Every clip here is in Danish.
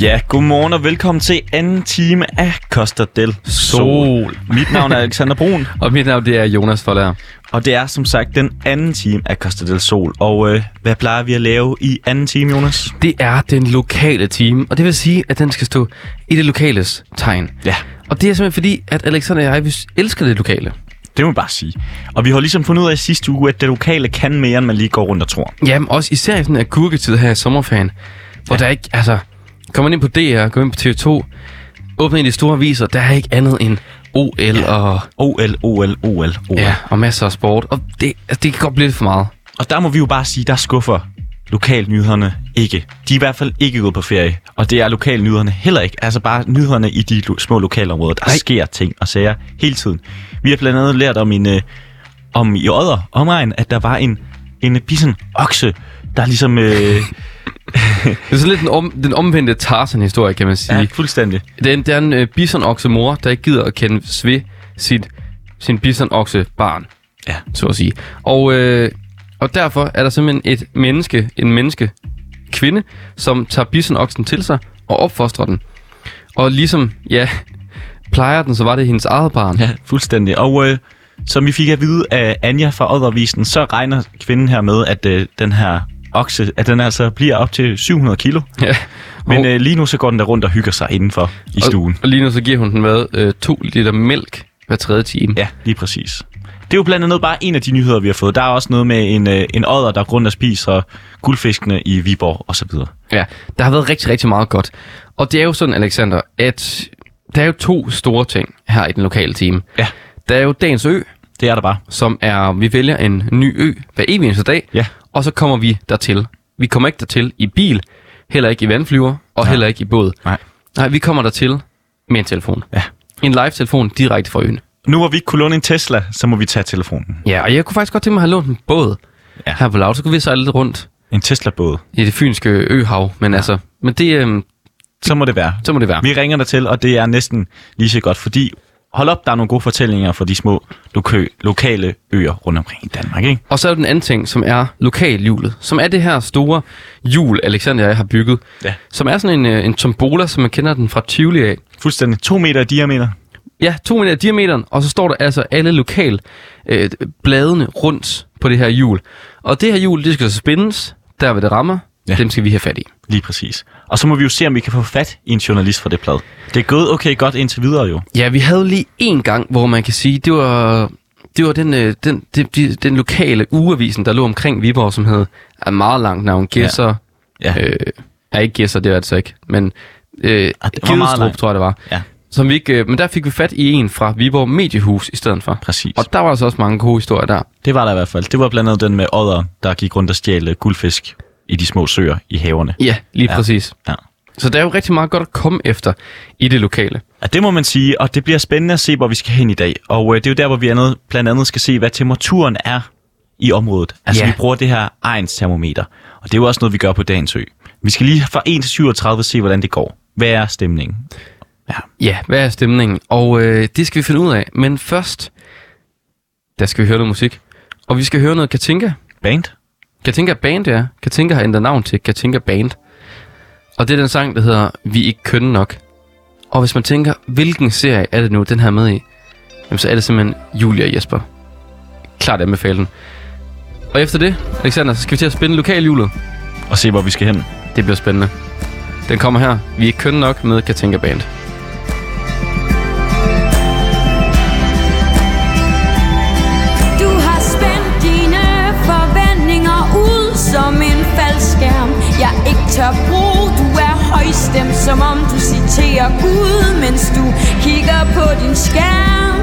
Ja, godmorgen og velkommen til anden time af Costa del Sol. Sol. Mit navn er Alexander Brun, Og mit navn det er Jonas Forlager. og det er som sagt den anden time af Costa del Sol. Og øh, hvad plejer vi at lave i anden time, Jonas? Det er den lokale team, og det vil sige, at den skal stå i det lokales tegn. Ja, Og det er simpelthen fordi, at Alexander og jeg vi elsker det lokale. det må man bare sige. Og vi har ligesom fundet ud af i sidste uge, at det lokale kan mere, end man lige går rundt og tror. Jamen også især i sådan en agurketid her i sommerferien, hvor ja. der ikke, altså, kommer ind på DR, går ind på TV2, åbner ind i de store aviser, der er ikke andet end OL ja. og, OL, OL, OL, OL. ja, og masser af sport. Og det, altså, det kan godt blive lidt for meget. Og der må vi jo bare sige, der skuffer lokalnyhederne ikke. De er i hvert fald ikke gået på ferie, og det er lokalnyhederne heller ikke. Altså bare nyhederne i de lo- små lokalområder. Der Nej. sker ting og sager hele tiden. Vi har blandt andet lært om, en, øh, om i Odder omegn, at der var en, en bison okse, der ligesom... Øh, Det er sådan lidt den, om, den omvendte Tarzan-historie, kan man sige. ja, fuldstændig. Det er en, det er en øh, bisonokse mor, der ikke gider at kende ved sit, sin bisonokse barn, Ja. så at sige. Og, øh, og derfor er der simpelthen et menneske, en menneske, kvinde, som tager bisonoksen til sig og opfostrer den. Og ligesom, ja, plejer den, så var det hendes eget barn. Ja, fuldstændig. Og øh, som vi fik at vide af Anja fra Oddervisen, så regner kvinden her med, at øh, den her okse, at den altså bliver op til 700 kilo. Ja. Men og, øh, lige nu så går den der rundt og hygger sig indenfor i stuen. og, og lige nu så giver hun den hvad, øh, to liter mælk hver tredje time. Ja, lige præcis. Det er jo blandt andet bare en af de nyheder, vi har fået. Der er også noget med en, øh, en odder, der rundt og spiser guldfiskene i Viborg og så videre. Ja, der har været rigtig, rigtig meget godt. Og det er jo sådan, Alexander, at der er jo to store ting her i den lokale team. Ja. Der er jo dagens ø, Det er der bare. som er, vi vælger en ny ø hver evig eneste dag, Ja. og så kommer vi dertil. Vi kommer ikke dertil i bil, heller ikke i vandflyver, og Nej. heller ikke i båd. Nej. Nej, vi kommer dertil med en telefon. Ja. En live-telefon direkte fra øen. Nu hvor vi ikke kunne låne en Tesla, så må vi tage telefonen. Ja, og jeg kunne faktisk godt tænke mig at have lånt en båd Ja. her på Lav, så kunne vi sejle lidt rundt En Tesla-båd. i det fynske øhav. Men ja. altså, men det, øhm, Så må det være. så må det være. Vi ringer dig til, og det er næsten lige så godt, fordi hold op, der er nogle gode fortællinger for de små loka- lokale øer rundt omkring i Danmark, ikke? Og så er der den anden ting, som er lokalhjulet, som er det her store hjul, Alexander og jeg har bygget. Ja. Som er sådan en, øh, en tombola, som man kender den fra Tivoli af. Fuldstændig. To meter i diameter. Ja, to meter i diameteren, og så står der altså alle lokal øh, bladene rundt på det her hjul. Og det her hjul, det skal så spændes, der hvor det rammer, Ja. ja. dem skal vi have fat i. Lige præcis. Og så må vi jo se, om vi kan få fat i en journalist fra det plad. Det er gået okay godt indtil videre jo. Ja, vi havde lige en gang, hvor man kan sige, det var, det var den, øh, den, det, de, den lokale ugeavisen, der lå omkring Viborg, som hed er meget langt navn, Gæsser. Ja. Øh, ja, ikke Gæsser, det var det så ikke, men øh, Ah, det var meget Gidestrup, langt. tror jeg det var. Ja. Som vi ikke, øh, men der fik vi fat i en fra Viborg Mediehus i stedet for. Præcis. Og der var altså også mange gode historier der. Det var der i hvert fald. Det var blandt andet den med odder, der gik rundt og stjal øh, guldfisk i de små søer i haverne. Ja, lige Ja. præcis. Ja. Så der er jo rigtig meget godt at komme efter i det lokale. Ja, det må man sige, og det bliver spændende at se, hvor vi skal hen i dag. Og øh, det er jo der, hvor vi andet, blandt andet skal se, hvad temperaturen er i området. Altså, Ja. vi bruger det her egns termometer, og det er jo også noget, vi gør på dagens ø. Vi skal lige fra 1 til 37 se, hvordan det går. Hvad er stemningen? Ja, Ja, hvad er stemningen? Og øh, det skal vi finde ud af. Men først, der skal vi høre noget musik. Og vi skal høre noget Katinka. band? Katinka Band, ja. Katinka har ændret navn til Katinka Band. Og det er den sang, der hedder Vi er ikke kønne nok. Og hvis man tænker, hvilken serie er det nu, den her er med i? Jamen, så er det simpelthen Julia og Jesper. Klart anbefale den. Og efter det, Alexander, så skal vi til at spænde lokalhjulet. Og se, hvor vi skal hen. Det bliver spændende. Den kommer her. Vi er ikke kønne nok med Katinka Band. Tør bruge, du er højstemt Som om du citerer Gud, mens du kigger på din skærm.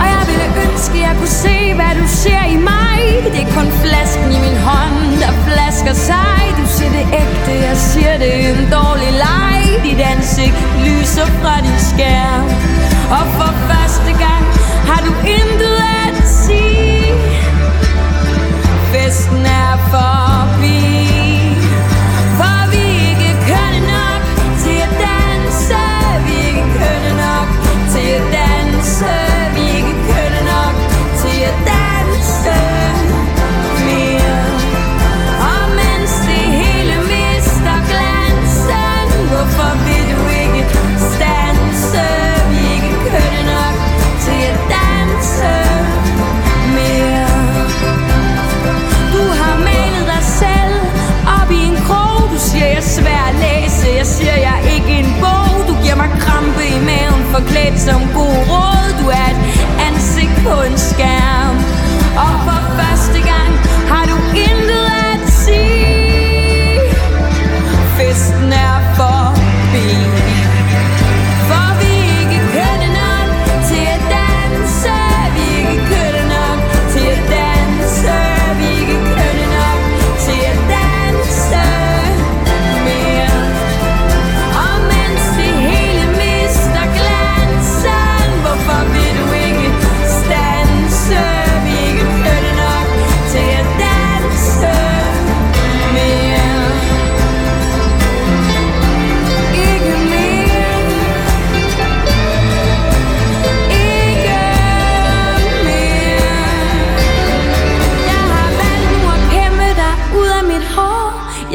Og jeg ville ønske, jeg kunne se, hvad du ser i mig. Det er kun flasken i min hånd, der flasker sig. Du siger det ægte, jeg siger det er en dårlig leg. Dit ansigt lyser fra din skærm. Og for Forklædt som god råd. Du er et ansigt på en skærm.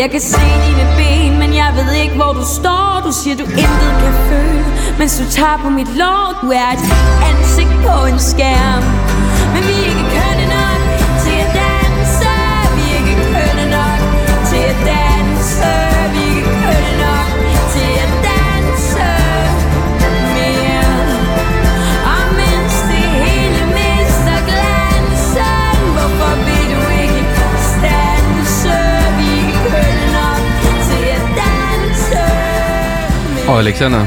Jeg kan se dine ben, men jeg ved ikke hvor du står. Du siger du intet kan føle, mens du tager på mit lår. Du er et ansigt på en skærm Men vi er ikke Og Alexander,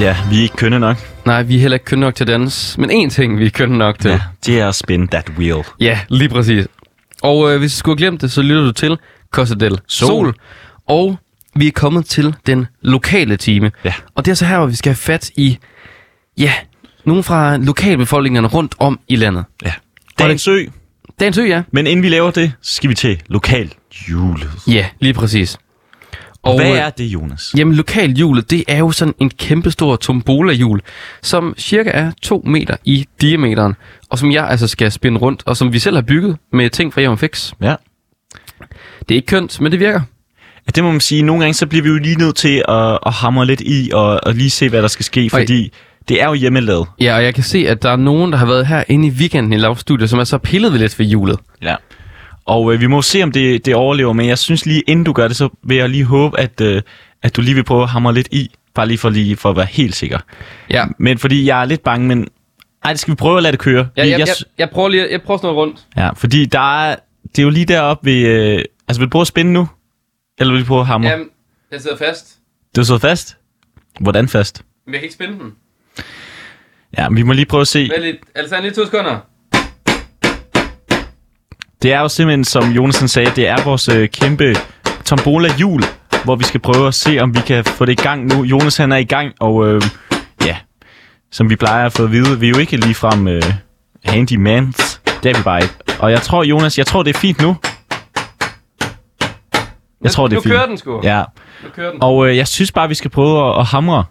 Ja, vi er ikke kønne nok. nej, vi er heller ikke kønne nok til at danse. Men én ting, vi er kønne nok til. Ja, det er at spin that wheel. Ja, lige præcis. Og øh, hvis du skulle have glemt det, så lytter du til Costa del Sol. Sol. Og vi er kommet til den lokale time. Ja. Og det er så her, hvor vi skal have fat i, ja, nogle fra lokalbefolkningerne rundt om i landet. Ja. Dagens ø. Dagens ø, ja. Men inden vi laver det, så skal vi til lokal julet. Ja, lige præcis. Og hvad er det, Jonas? Jamen, lokalhjulet, det er jo sådan en kæmpestor tombola-hjul, som cirka er 2 meter i diameteren, og som jeg altså skal spænde rundt, og som vi selv har bygget med ting fra Jævn Fix. Ja. Det er ikke kønt, men det virker. Ja, det må man sige. Nogle gange så bliver vi jo lige nødt til at, at hamre lidt i og, og lige se, hvad der skal ske, fordi det er jo hjemmelavet. Ja, og jeg kan se, at der er nogen, der har været her inde i weekenden i lavstudiet, som er så pillet ved lidt ved hjulet. Ja. Og øh, vi må se, om det, det overlever, men jeg synes lige, inden du gør det, så vil jeg lige håbe, at, øh, at du lige vil prøve at hamre lidt i. Bare lige for, lige for at være helt sikker. Ja, Men fordi jeg er lidt bange, men... Ej, det skal vi prøve at lade det køre. jeg, jeg, jeg, jeg, jeg prøver lige jeg prøver sådan noget rundt. ja, fordi der er... Det er jo lige deroppe ved... Øh, altså, vil du prøve at spænde nu? Eller vil du prøve at hamre? Jamen, jeg sidder fast, Du sidder fast? Hvordan fast? men jeg kan ikke spænde den. Ja, men vi må lige prøve at se. Vent lidt, Alexander, lige to sekunder. Det er jo simpelthen, som Jonasen sagde, det er vores øh, kæmpe tombola-jul, hvor vi skal prøve at se, om vi kan få det i gang nu. Jonas han er i gang, og øh, ja, som vi plejer at få at vide, vi er jo ikke ligefrem øh, handymans. Det er vi bare ikke. Og jeg tror, Jonas, jeg tror, det er fint nu. Jeg tror, det er nu fint. kører den sgu. Ja, Nu kører den. og øh, jeg synes bare, vi skal prøve at, at hamre.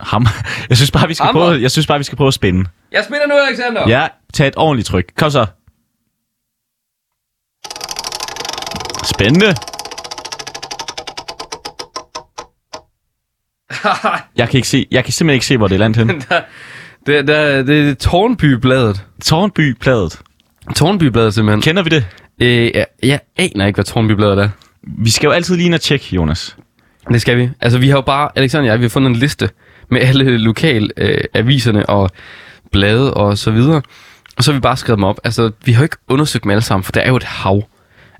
Hamre? Jeg synes bare, vi skal Hamre? prøve, jeg synes bare, vi skal prøve at spænde. Jeg spiller nu, Alexander. Ja, tag et ordentligt tryk. Kom så. Spændende. Jeg kan, ikke se, jeg kan simpelthen ikke se, hvor det er landet hen. det, det, det er Tårnbybladet. Tårnby-pladet. Tårnbybladet, simpelthen. Kender vi det? Øh, jeg, jeg aner ikke, hvad Tårnbybladet er. Vi skal jo altid lige ind og tjekke, Jonas. Det skal vi. Altså, vi har jo bare, Alexander og jeg, vi har fundet en liste med alle lokal øh, aviserne og blade og så videre. Og så har vi bare skrevet dem op. Altså, vi har jo ikke undersøgt dem alle sammen, for der er jo et hav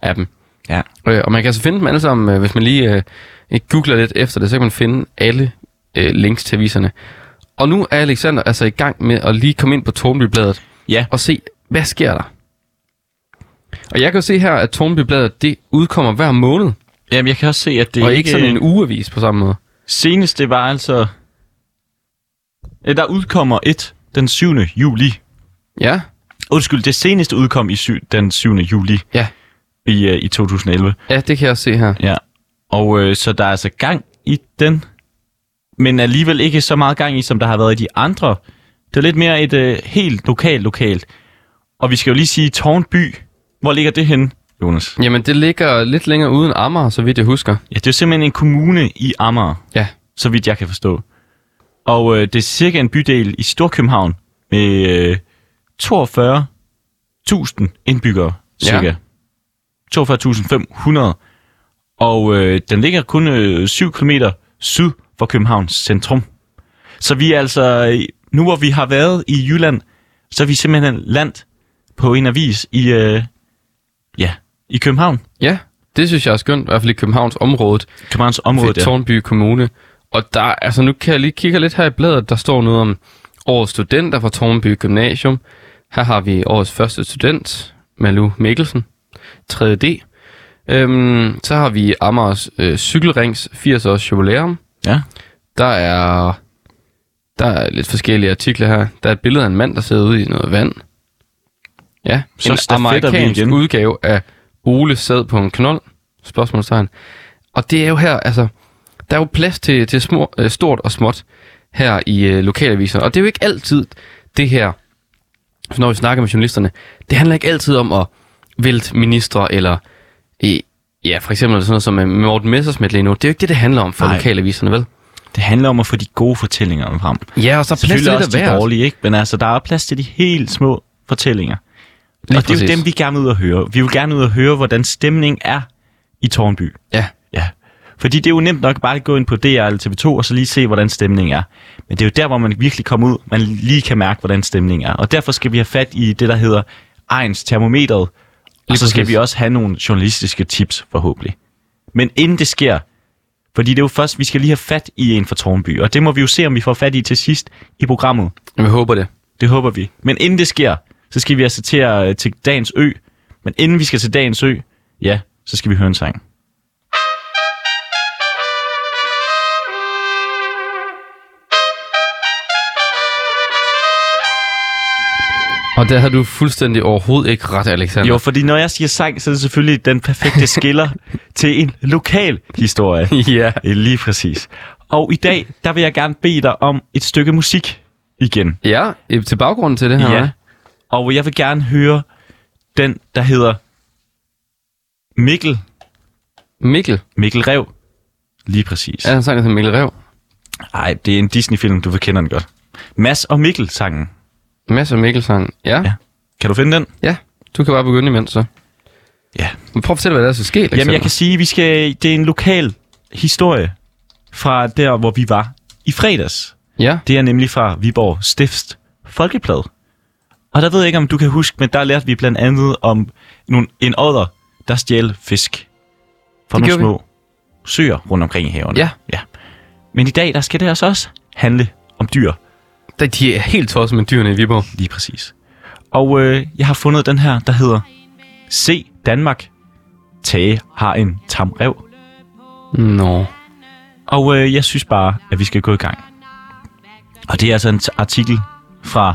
af dem. Ja. Øh, og man kan altså finde dem alle sammen, øh, hvis man lige øh, googler lidt efter det, så kan man finde alle øh, links til aviserne. Og nu er Alexander altså i gang med at lige komme ind på Tornbybladet Ja. og se, hvad sker der? Og jeg kan jo se her, at Tornbybladet, det udkommer hver måned. Jamen, jeg kan også se, at det Det og ikke sådan en ugeavis på samme måde. seneste var altså... Øh, Der udkommer et den 7. juli. Ja, Undskyld, det seneste udkom i sy- den 7. juli ja. I, uh, i 2011. Ja, det kan jeg også se her. Ja. Og øh, så der er altså gang i den, men alligevel ikke så meget gang i, som der har været i de andre. Det er lidt mere et øh, helt lokalt lokalt. Og vi skal jo lige sige Tårnby. Hvor ligger det henne, Jonas? Jamen, det ligger lidt længere uden Amager, så vidt jeg husker. Ja, det er simpelthen en kommune i Amager, Ja, så vidt jeg kan forstå. Og øh, det er cirka en bydel i Storkøbenhavn med øh, 42.000 indbyggere, cirka. Ja. 42.500. Og øh, den ligger kun øh, 7 km syd for Københavns centrum. Så vi er altså, nu hvor vi har været i Jylland, så er vi simpelthen landt på en avis i, øh, ja, i København. ja. Det synes jeg er skønt, i hvert fald i Københavns område. Københavns område ja. Tornby Kommune. Og der, altså nu kan jeg lige kigge lidt her i bladet, der står noget om årets studenter fra Tornby Gymnasium. Her har vi årets første student, Malu Mikkelsen, 3D. Øhm, så har vi Amers øh, cykelrings 80 års jubilæum. Ja. Der er, der er lidt forskellige artikler her. Der er et billede af en mand, der sidder ude i noget vand. Ja, Så en amerikansk igen. udgave af Ole sad på en knold. Spørgsmålstegn. Og det er jo her, altså, der er jo plads til, til små, øh, stort og småt her i øh, lokalaviser. Og det er jo ikke altid det her, når vi snakker med journalisterne, det handler ikke altid om at vælte ministre eller i, ja, for eksempel sådan noget som med Morten Messersmith lige nu. Det er jo ikke det, det handler om for Nej. lokalaviserne, vel? Det handler om at få de gode fortællinger frem. Ja, og så plads til lidt også af de dårlige, ikke? Men altså, der er plads til de helt små fortællinger. Lige og det er jo præcis. dem, vi gerne vil ud og høre. Vi vil gerne ud og høre, hvordan stemningen er i Tårnby. Ja, Ja. Fordi det er jo nemt nok bare at gå ind på DR eller TV2 og så lige se, hvordan stemningen er. Men det er jo der, hvor man virkelig kommer ud, man lige kan mærke, hvordan stemningen er. Og derfor skal vi have fat i det, der hedder Ejens termometeret. Og så skal vi også have nogle journalistiske tips, forhåbentlig. Men inden det sker, fordi det er jo først, vi skal lige have fat i en fra Tårnby. Og det må vi jo se, om vi får fat i til sidst i programmet. jeg håber det. Det håber vi. Men inden det sker, så skal vi altså til, at, til dagens ø. Men inden vi skal til dagens ø, ja, så skal vi høre en sang. Og der har du fuldstændig overhovedet ikke ret, Alexander. Jo, fordi når jeg siger sang, så er det selvfølgelig den perfekte skiller til en lokal historie. ja. Eh, Lige præcis. Og i dag, der vil jeg gerne bede dig om et stykke musik igen. Ja, til baggrunden til det her. Ja. Og jeg vil gerne høre den, der hedder Mikkel. Mikkel. Mikkel Rev. Lige præcis. Er der en sang, der hedder Mikkel Rev? Nej, det er en Disney-film, du vil kender den godt. Mads og Mikkel-sangen. Masser af Mikkel-sang. Ja. Ja. Kan du finde den? Ja, du kan bare begynde imens så. Ja. Men prøv at fortælle, hvad der er, så sker. Jamen, jeg kan sige, vi skal, det er en lokal historie fra der, hvor vi var i fredags. Ja, Det er nemlig fra Viborg Stifts Folkeplade. Og der ved jeg ikke, om du kan huske, men der lærte vi blandt andet om nogle, en odder, der stjal fisk fra Det nogle gjorde vi. små søer rundt omkring i haverne. Ja. ja. Men i dag, der skal det altså også handle om dyr. De er helt tosset med dyrene i Viborg. Lige præcis. Og øh, jeg har fundet den her, der hedder Se Danmark. Tage har en tam rev. Nå. Og øh, jeg synes bare, at vi skal gå i gang. Og det er altså en artikel fra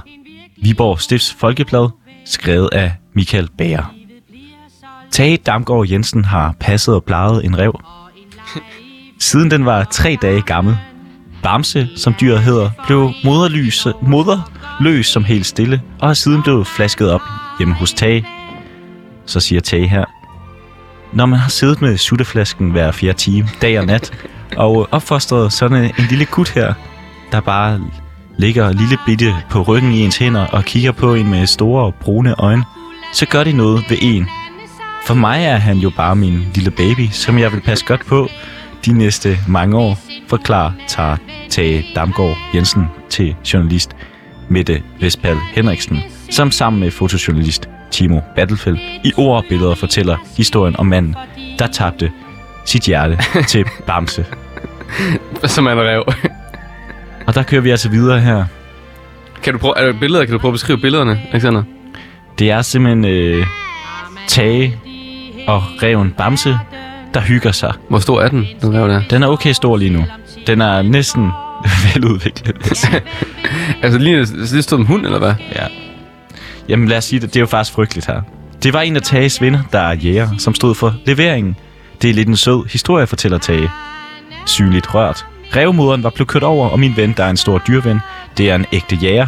Viborg Stifts Folkeblad, skrevet af Michael Bager. Tage Damgaard Jensen har passet og plejet en rev. Siden den var tre dage gammel. Bamse, som dyret hedder, blev moderløs, moderløs som helt stille, og har siden blevet flasket op hjemme hos Tage. Så siger Tage her, når man har siddet med sutteflasken hver fjerde time, dag og nat, og opfostret sådan en lille gut her, der bare ligger lille bitte på ryggen i ens hænder og kigger på en med store brune øjne, så gør det noget ved en. For mig er han jo bare min lille baby, som jeg vil passe godt på de næste mange år, forklarer tager Tage Damgaard Jensen til journalist Mette Vespal Henriksen, som sammen med fotojournalist Timo Battlefield i ord og billeder fortæller historien om manden, der tabte sit hjerte til Bamse. Som en rev. Og der kører vi altså videre her. Kan du prøve, er der billeder? Kan du prøve at beskrive billederne, Alexander? Det er simpelthen øh, Tage og reven Bamse, der hygger sig. Hvor stor er den, den rev der? Den er okay stor lige nu. Den er næsten veludviklet. Altså, lige det stod en hund, eller hvad? ja. Jamen lad os sige det, det er jo faktisk frygteligt her. Det var en af Tages venner, der er jæger, som stod for leveringen. Det er lidt en sød historie, fortæller Tage. Synligt rørt. Revmoderen var blevet kørt over, og min ven, der er en stor dyrven, det er en ægte jæger,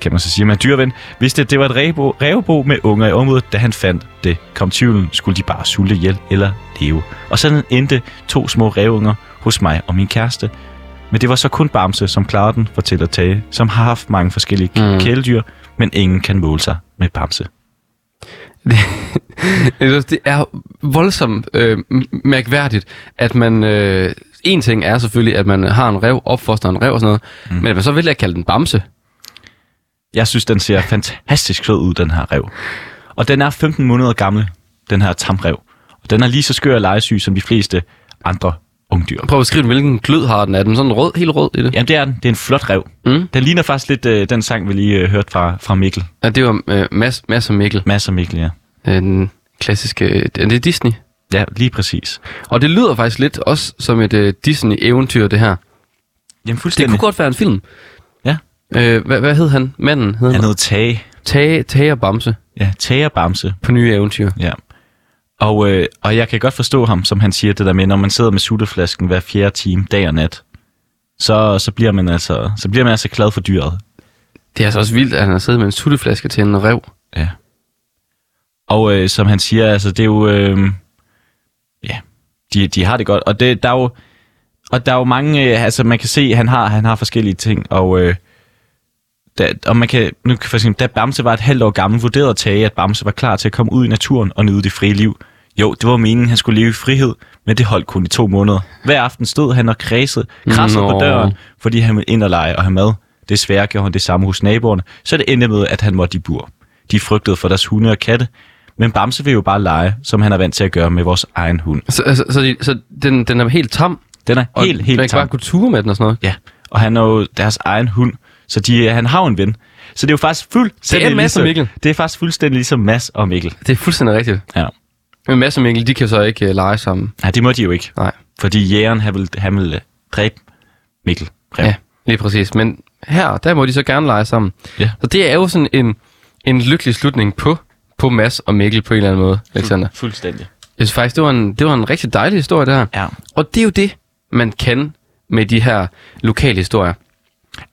kan man så sige, med dyrven, vidste, at det var et revbo, revbo med unger i området, da han fandt det. Kom tvivlen, skulle de bare sulte ihjel eller leve. Og sådan endte to små revunger hos mig og min kæreste. Men det var så kun Bamse, som klarede den, fortæller Tage, som har haft mange forskellige Mm. kæledyr, men ingen kan måle sig med Bamse. Jeg det er voldsomt øh, mærkværdigt, at man... Øh, en ting er selvfølgelig, at man har en rev, opfoster en rev og sådan noget, mm. men at man så vælger at kalde den bamse. Jeg synes, den ser fantastisk sød ud, den her rev. Og den er 15 måneder gammel, den her tamrev. Og den er lige så skør og legesyg som de fleste andre ungdyr. Prøv at beskrive, hvilken glød har den. Er den sådan rød, helt rød i det? Jamen, det er den. Det er en flot rev. Mm. Den ligner faktisk lidt øh, den sang, vi lige øh, hørte fra, fra Mikkel. Ja, det var øh, Mads, Mads og Mikkel. Masser af Mikkel, ja. Øh, Den klassiske... Øh, det er Disney. Ja, lige præcis. Og det lyder faktisk lidt også som et øh, Disney-eventyr, det her. Jamen, Det fuldstændig. kunne godt være en film. Øh, hvad, hvad hed han? Manden hed Han han? hed Tage. Tage, Tage og Bamse Ja, Tage og Bamse. på nye eventyr. Ja. Og, øh, og jeg kan godt forstå ham, som han siger det der med, når man sidder med sutteflasken hver fjerde time, dag og nat, så, så, bliver man altså, så bliver man altså glad for dyret. Det er altså også vildt, at han har siddet med en sutteflaske til en rev. Ja. Og øh, som han siger, altså det er jo... Øh, ja, de, de har det godt. Og det, der er jo... Og der er jo mange... Øh, altså man kan se, at han har, han har forskellige ting. Og, øh, da, og man kan... Nu kan for eksempel, da Bamse var et halvt år gammel, vurderede Tage, at Bamse var klar til at komme ud i naturen og nyde det frie liv. Jo, det var meningen, han skulle leve i frihed, men det holdt kun i to måneder. Hver aften stod han og kredsede, krassede på Nå. døren, fordi han ville ind og lege og have mad. Desværre gjorde han det samme hos naboerne, så det endte med, at han måtte i bur. De frygtede for deres hunde og katte, men Bamse vil jo bare lege, som han er vant til at gøre med vores egen hund. Så, altså, så, de, så den, den er helt tam? Den er Og helt, man helt kan tam. bare gå ture med den og sådan noget? Ja, og han er jo deres egen hund, så de, han har jo en ven. Så det er jo faktisk fuldstændig Det er Mads og ligesom, Mikkel. Det er faktisk fuldstændig ligesom Mads og Mikkel. Det er fuldstændig rigtigt. Ja. Men Mads og Mikkel, de kan så ikke uh, lege sammen. Nej, det må de jo ikke. Nej. Fordi jægeren, han vil, han vil øh, dræbe Mikkel. Rev. Ja, lige præcis. Men her, der må de så gerne lege sammen. Ja. Så det er jo sådan en, en lykkelig slutning på, på Mads og Mikkel på en eller anden måde, Alexander. Fuldstændig. Jeg synes faktisk, det var en, det var en rigtig dejlig historie, det her. Ja. Og det er jo det, man kan med de her lokale historier.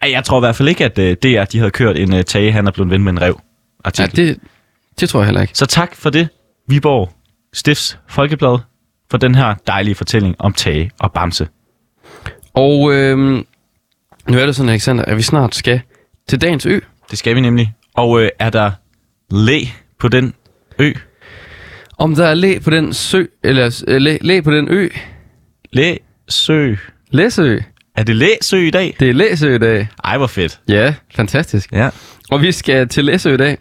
Jeg tror i hvert fald ikke, at uh, DR de havde kørt en uh, Tage, han er blevet ven med en rev. Ja, Artikel. det, det tror jeg heller ikke. Så tak for det, Viborg Stifts Folkeblad, for den her dejlige fortælling om Tage og Bamse. Og øhm, nu er det sådan, Alexander, at vi snart skal til dagens ø. Det skal vi nemlig. Og øh, er der læ på den ø? Om der er læ på den sø, eller øh, læ, læ på den ø, Læ, sø. Læsø. Er det Læsø i dag? Det er Læsø i dag. Ej, hvor fedt. Ja, fantastisk. Ja. Og vi skal til Læsø i dag.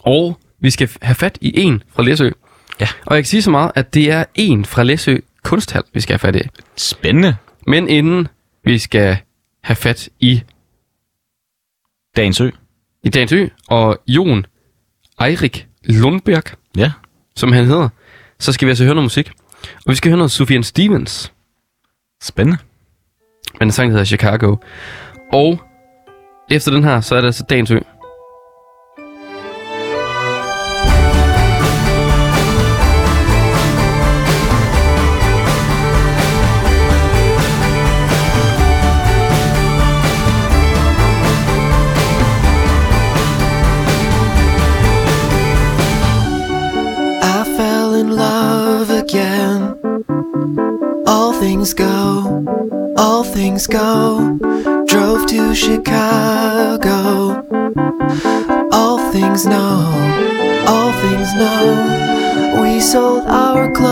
Og vi skal have fat i en fra Læsø. Ja. Og jeg kan sige så meget, at det er en fra Læsø Kunsthal, vi skal have fat i. Spændende. Men inden vi skal have fat i, Dagens ø. i dagens ø, og Jon Eirik Lundberg, Ja. som han hedder, så skal vi altså høre noget musik. Og vi skal høre noget Sufjan Stevens, Spændende men sangen hedder Chicago. Og efter den her, så er det altså dagens ø. Things go. Drove to Chicago. All things know, all things know. We sold our clothes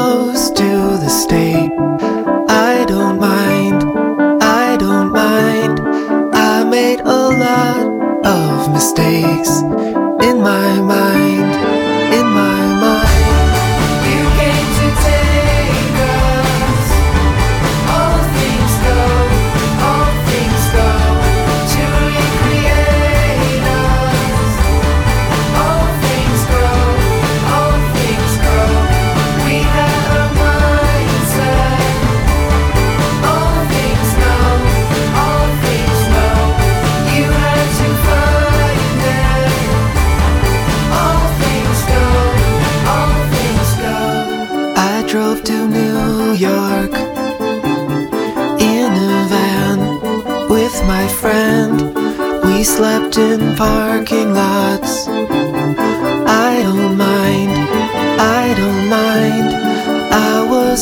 lots. I don't mind, I don't mind. I was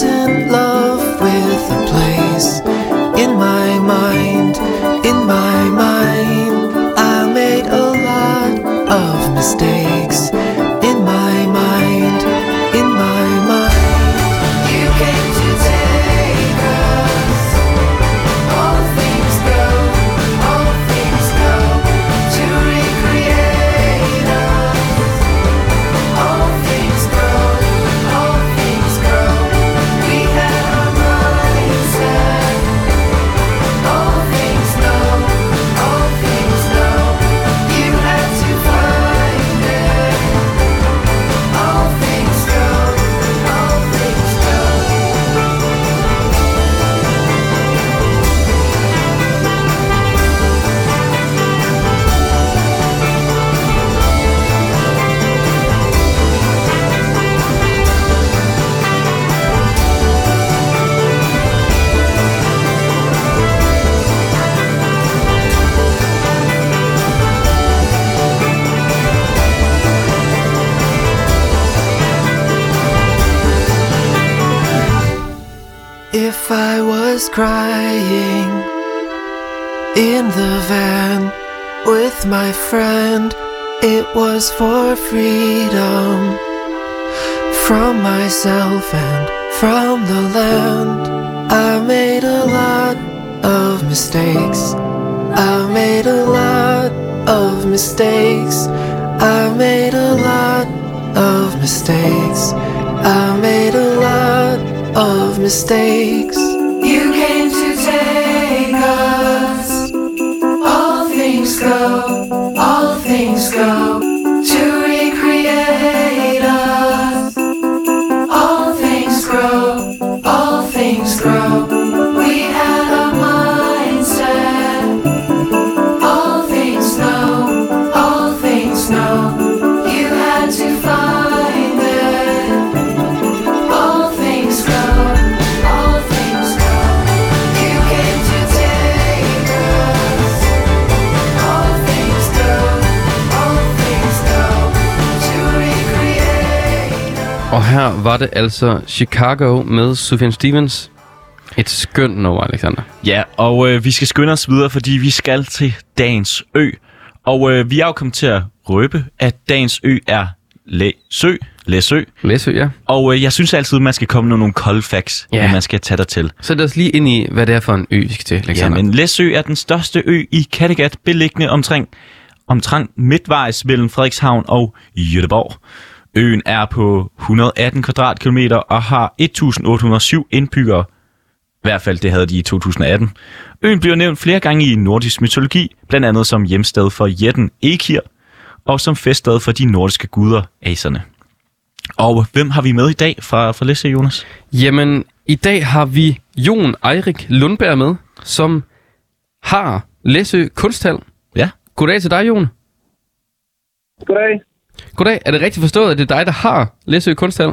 crying in the van with my friend, it was for freedom from myself and from the land. I made a lot of mistakes. I made a lot of mistakes. I made a lot of mistakes. I made a lot of mistakes. Her var det altså Chicago med Sufjan Stevens. Et skønt nummer, Alexander. Ja, og øh, vi skal skynde os videre, fordi vi skal til dagens ø. Og øh, vi er jo kommet til at røbe, at dagens ø er Læsø. Læsø. Læsø, ja. Og øh, jeg synes altid, man skal komme med nogle cold facts, Ja. når man skal tage dig til. Så lad os lige ind i, hvad det er for en ø, vi skal til, Ja, Alexander. men Læsø er den største ø i Kattegat, beliggende omtrent, omtrent midtvejs mellem Frederikshavn og Jødeborg. Øen er på 118 kvadratkilometer og har 1807 indbyggere. I hvert fald det havde de i 2018. Øen bliver nævnt flere gange i nordisk mytologi, blandt andet som hjemsted for jætten Ekir, og som feststed for de nordiske guder, aserne. Og hvem har vi med i dag fra, fra Læsø, Jonas? Jamen, i dag har vi Jon Eirik Lundberg med, som har Læsø Kunsthal. Ja. Goddag til dig, Jon. Goddag. Goddag. Er det rigtigt forstået, at det er dig, der har Læsø Kunsthal?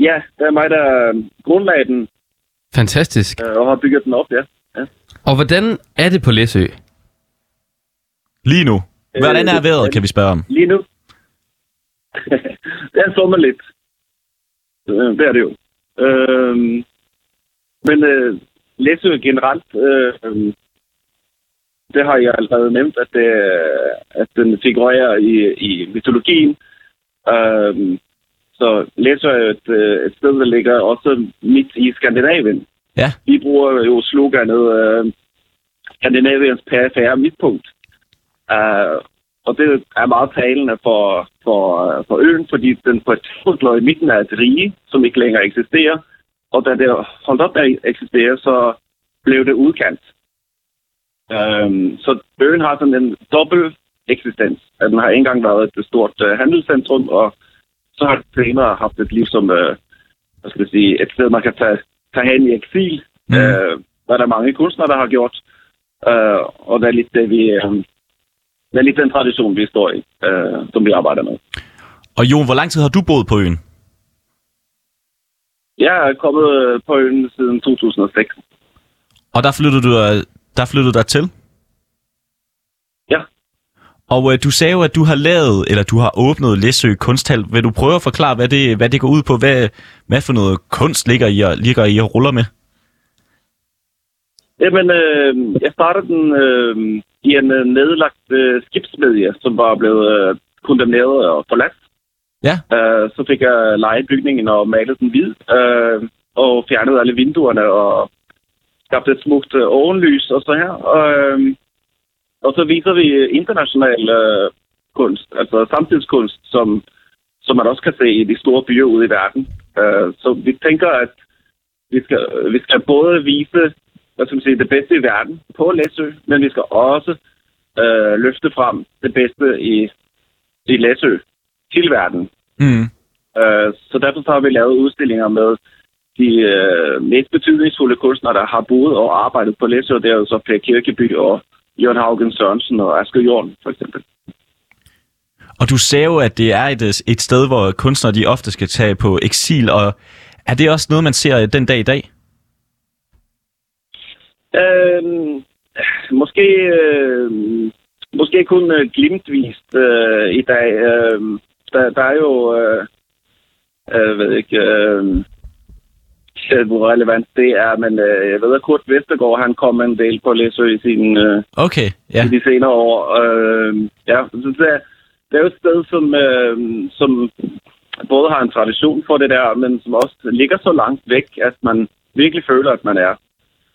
Ja, det er mig, der øh, grundlagde den Fantastisk. øh, og har bygget den op, ja. ja. Og hvordan er det på Læsø? Lige nu. Hvordan er vejret, kan vi spørge om? Lige nu. det er sommerligt. Øh, det er det jo. Øh, men øh, Læsø generelt, øh, det har jeg allerede nævnt, at, det, at den figurerer i, i mytologien. Øh, så Læsø er et, øh, et sted, der ligger også midt i Skandinavien. Ja. Vi bruger jo sloganet øh, Skandinaviens perifære midtpunkt. Uh, og det er meget talende for, for, øh, for øen, fordi den på et tidspunkt lå i midten af et rige, som ikke længere eksisterer. Og da det holdt op med at eksistere, så blev det udkant. Um, så øen har sådan en dobbelt eksistens. At den har engang været et stort uh, handelscentrum, og så har det senere haft et liv som uh, hvad skal jeg sige, et sted, man kan tage, tage hen i eksil. Mm. Uh, hvad der er mange kunstnere, der har gjort. Uh, og det er lidt det, vi... Um, det er lidt den tradition, vi står i, øh, som vi arbejder med. Og Jon, hvor lang tid har du boet på øen? Jeg er kommet øh, på øen siden 2006. Og der flyttede du, øh, der flyttede dig til? Ja. Og øh, du sagde jo, at du har lavet, eller du har åbnet Læsø Kunsthal. Vil du prøve at forklare, hvad det, hvad det går ud på? Hvad, hvad for noget kunst ligger I, og, ligger I og ruller med? Jamen, øh, jeg startede den øh, i en øh, nedlagt øh, skibsmedie, som var blevet øh, kondemneret og forladt. Ja. Øh, så fik jeg lejet bygningen og malet den hvid, øh, og fjernet alle vinduerne og skabt et smukt øh, ovenlys og så her. Og, øh, og så viser vi international øh, kunst, altså samtidskunst, som, som man også kan se i de store byer ude i verden. Øh, så vi tænker, at vi skal, vi skal både vise hvad skal man sige, det bedste i verden på Læsø, men vi skal også øh, løfte frem det bedste i, i Læsø til verden. Mm. Øh, så derfor så har vi lavet udstillinger med de øh, mest betydningsfulde kunstnere, der har boet og arbejdet på Læsø, det er jo så Per Kirkeby og Jørgen Haugen Sørensen og Asger Jorn, for eksempel. Og du sagde jo, at det er et, øh, et sted, hvor kunstnere de ofte skal tage på eksil, og er det også noget, man ser den dag i dag? Øh, måske, øh, måske kun øh, glimtvist øh, i dag. Øh, der, der er jo, øh, jeg ved ikke, øh, øh, hvor relevant det er, men øh, jeg ved, at Kurt Vestergaard, han kom en del på Læsø i sin, øh, Okay, ja. i de senere år. Øh, ja, så det er, det er jo et sted, som, øh, som både har en tradition for det der, men som også ligger så langt væk, at man virkelig føler, at man er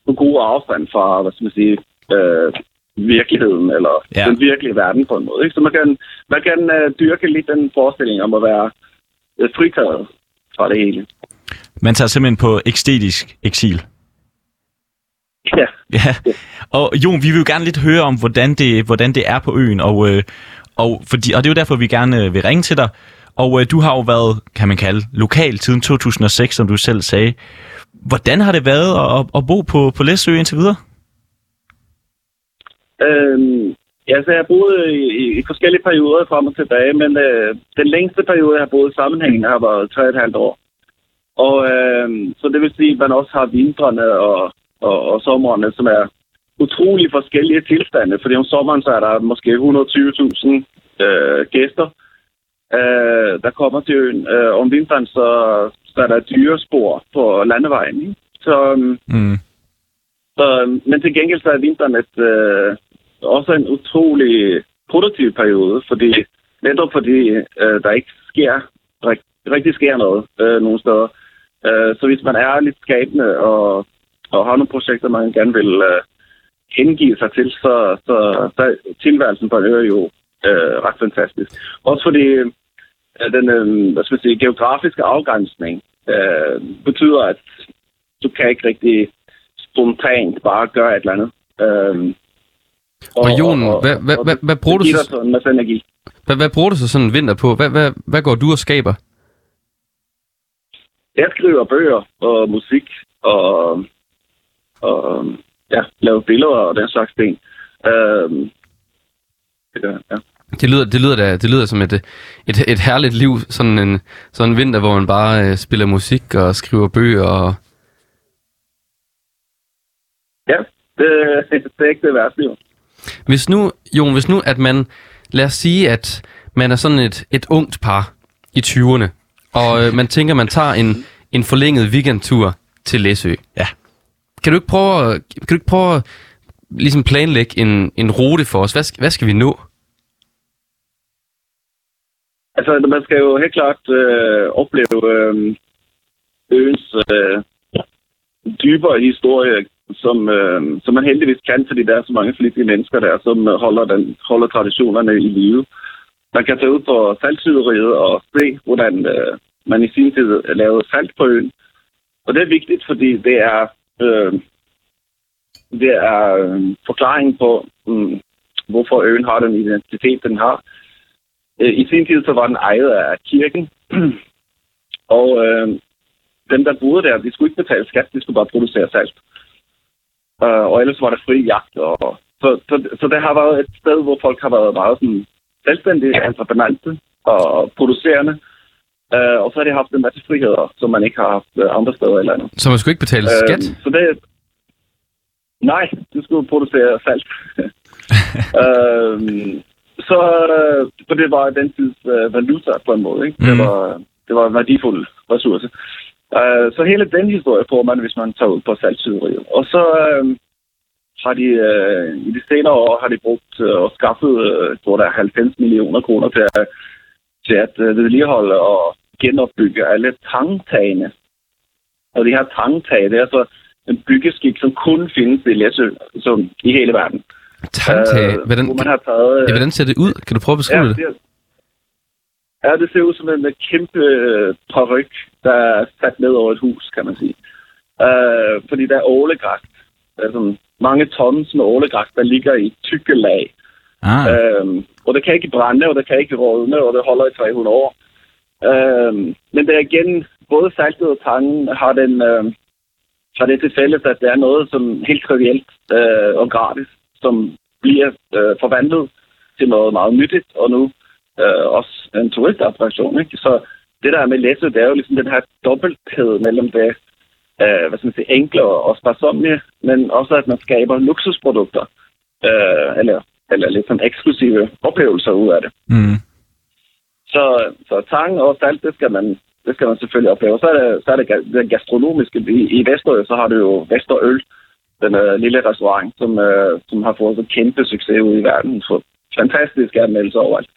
på god afstand fra, hvad skal man sige, øh, virkeligheden, eller Ja. ja. den virkelige verden på en måde. Ikke? Så man kan, man kan øh, dyrke lidt den forestilling om at være øh, fritaget fra det hele. Man tager simpelthen på æstetisk eksil. Ja. Ja, og Jon, vi vil jo gerne lidt høre om, hvordan det, hvordan det er på øen, og, øh, og, fordi, og det er jo derfor, vi gerne øh, vil ringe til dig. Og øh, du har jo været, kan man kalde, lokal siden 2006, som du selv sagde. Hvordan har det været at, at, bo på, på Læsø indtil videre? Øhm, ja, så jeg har boet i, i, i forskellige perioder frem og tilbage, men øh, den længste periode, jeg har boet sammenhængende, har været 3,5 år. Og øh, så det vil sige, at man også har vintrene og, og, og sommerne, som er utrolig forskellige tilstande. Fordi om sommeren, så er der måske 120.000 øh, gæster, øh, der kommer til øen. Øh, om vinteren, så, så er der dyrespor på landevejen. Ikke? Så, Mm. så, men til gengæld så er vinteren et, øh, også en utrolig produktiv periode, fordi netop fordi øh, der ikke sker rig, rigtig sker noget øh, nogen steder. Øh, så hvis man er lidt skabende og, og har nogle projekter, man gerne vil øh, hengive sig til, så, så, så er tilværelsen på en ø jo øh, ret fantastisk. Også fordi øh, den øh, hvad skal man sige, geografiske afgrænsning øh, betyder, at du kan ikke rigtig spontant bare gøre et eller andet. Øhm, Og Jon, hvad- hvad- hvad- hvad bruger du så- dig så en masse energi. Hvad, hvad bruger du så sådan en vinter på? Hvad, hvad, hvad går du og skaber? Jeg skriver bøger og musik og, og ja, laver billeder og den slags ting. Øhm, det gør, ja. Det lyder, det lyder, da, det lyder som et, et, et herligt liv, sådan en, sådan en vinter, hvor man bare øh, spiller musik og skriver bøger. Og... ja, det, det er ikke det værste jo. Hvis nu, Jon, hvis nu, at man, lad os sige, at man er sådan et, et ungt par i 20'erne, og øh, man tænker, man tager en, en forlænget weekendtur til Læsø. Ja. Kan du ikke prøve, at- kan du ikke prøve at ligesom planlægge en, en rute for os? Hvad, skal- hvad skal vi nå? Altså, man skal jo helt klart øh, opleve øh, øens øh, dybere historie, som, øh, som man heldigvis kan, fordi der er så mange flittige mennesker der, som holder, den, holder traditionerne i live. Man kan tage ud på saltsyderiet og se, hvordan øh, man i sin tid lavede salt på øen. Og det er vigtigt, fordi det er, øh, det er øh, forklaringen på, øh, hvorfor øen har den identitet, den har. Øh, I sin tid så var den ejet af kirken, og øh, dem, der boede der, de skulle ikke betale skat, de skulle bare producere salt. Øh, og ellers var der fri jagt. Og, så, så, så det har været et sted, hvor folk har været meget sådan, selvstændige, entreprenante og producerende. Uh, og så har de haft en masse friheder, som man ikke har haft uh, andre steder i landet. Så man skulle ikke betale skat? Øhm, så det... Nej, du skulle producere salt. øhm, så for det var den tids uh, valuta på en måde. Ikke? Det, Mhm. var, det var en værdifuld ressource. Uh, så hele den historie får man, hvis man tager ud på saltsyderiet. Og så uh, har de uh, i de senere år har de brugt uh, og skaffet, tror der er 90 millioner kroner til at, til at uh, vedligeholde og genopbygge alle tangtagene. Og de her tangtag, det er så en byggeskik, som kun findes i Læsø, som i hele verden. Tangtag? Øh, Hvordan, man har taget... ja, hvordan ser det ud? Kan du prøve at beskrive ja, det? det? Ja, det ser ud som en kæmpe øh, paryk, der er sat ned over et hus, kan man sige. Uh, fordi der er ålegræs. Der er sådan mange tons med ålegræs, der ligger i tykke lag. Ah, Uh, og det kan ikke brænde, og det kan ikke rådne, og det holder i 300 år. Uh, men det er igen, både saltet og tangen har den... Uh, har det til fælles, at det er noget, som helt trivielt øh, og gratis, som bliver øh, forvandlet til noget meget nyttigt, og nu øh, også en turistattraktion. Ikke? Så det der med Læsø, det er jo ligesom den her dobbelthed mellem det øh, hvad skal man sige, enkle og sparsomlige, men også at man skaber luksusprodukter, øh, eller, eller lidt sådan eksklusive oplevelser ud af det. mm. Så, så tang og salt, det skal man, det skal man selvfølgelig opleve. Så er det, så er det det gastronomiske. I, i Vesterø, så har du jo Vesterøl, den øh, lille restaurant, som, øh, som har fået så kæmpe succes ude i verden. Så fantastiske anmeldelser overalt.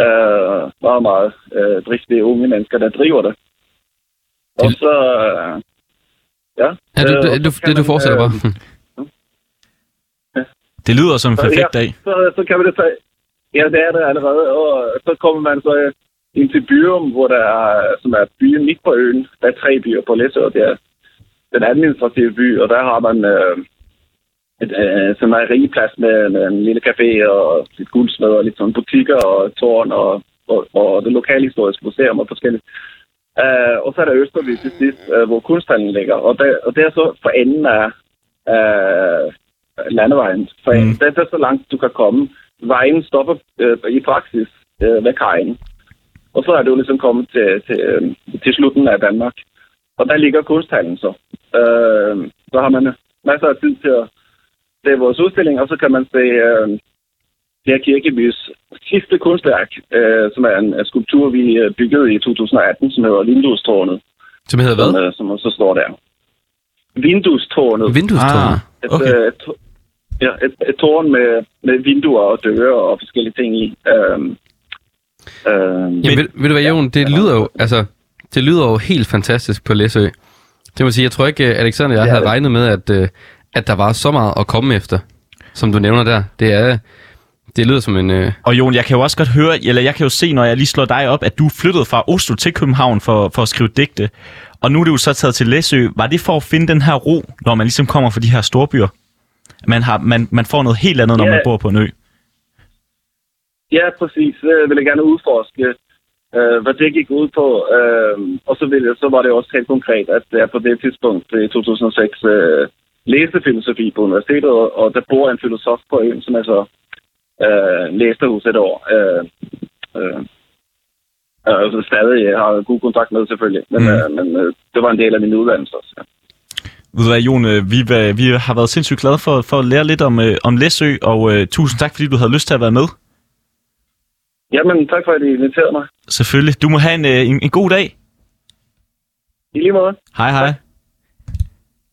Øh, meget, meget øh, driftige unge mennesker, der driver det. Og så... Øh, ja. Ja, du, øh, du, det, du fortsætter øh, bare. Hm. Det lyder som en Så, perfekt ja, dag. Så, så kan man det tage. Ja, det er det allerede. Og så kommer man så øh, ind til Byrum, hvor der er, som er byen midt på øen. Der er tre byer på Læsø, og det er den administrative by, og der har man øh, et, øh, sådan en rigeplads med, med en lille café og et guldsmed og lidt sådan butikker og tårn og, og, og det lokale historiske museum og forskelligt. Uh, og så er der Østerby til sidst, uh, hvor kunsthallen ligger. Og, der, og det er så for enden af uh, landevejen. For Mm. mm. det, det er så langt, du kan komme. Vejen stopper uh, i praksis uh, ved kajen. Og så er det jo ligesom kommet til, til, øh, til slutten af Danmark. Og der ligger kunsthallen så. Uh, så har man masser af tid til at se vores udstilling, og så kan man se uh, Per Kirkebys sidste kunstværk, øh, som er en, en skulptur, vi øh, byggede i 2018, som hedder Vinduestårnet, Som hedder som, hvad? øh, som også står der. Vinduestårnet. Vinduestårnet. Et, okay. øh, et, ja, et, et tårn med, med vinduer og døre og forskellige ting i. Øhm, øhm, Jamen, ved, ved du hvad, Jon, det lyder jo, altså, det lyder jo helt fantastisk på Læsø. Det må sige, jeg tror ikke, øh, Alexander og jeg er havde det. regnet med, at, at der var så meget at komme efter, som du nævner der. Det er, det lyder som en, øh, Og Jon, jeg kan jo også godt høre, eller jeg kan jo se, når jeg lige slår dig op, at du flyttede fra Oslo til København for, for at skrive digte. Og nu er det jo så taget til Læsø. Var det for at finde den her ro, når man ligesom kommer fra de her storbyer? Man, har, man, man får noget helt andet, når Ja. man bor på en ø. Ja, præcis. Det vil jeg gerne udforske, øh, hvad det gik ud på. Øh, og så, ville, så var det også helt konkret, at jeg på det tidspunkt i 2006 øh, læste filosofi på universitetet, og, og der bor en filosof på øen, som jeg så øh, læste hos et år. Øh, øh, og så stadig jeg har god kontakt med selvfølgelig, men, Mm. øh, men øh, det var en del af min uddannelse også. Ja. Ved du hvad, Jon, øh, vi, var- vi har været sindssygt glade for, for at lære lidt om, øh, om Læsø, og øh, tusind tak, fordi du havde lyst til at være med. Jamen, tak for, at I inviterede mig. Selvfølgelig. Du må have en, øh, en, en god dag. I lige måde. Hej hej.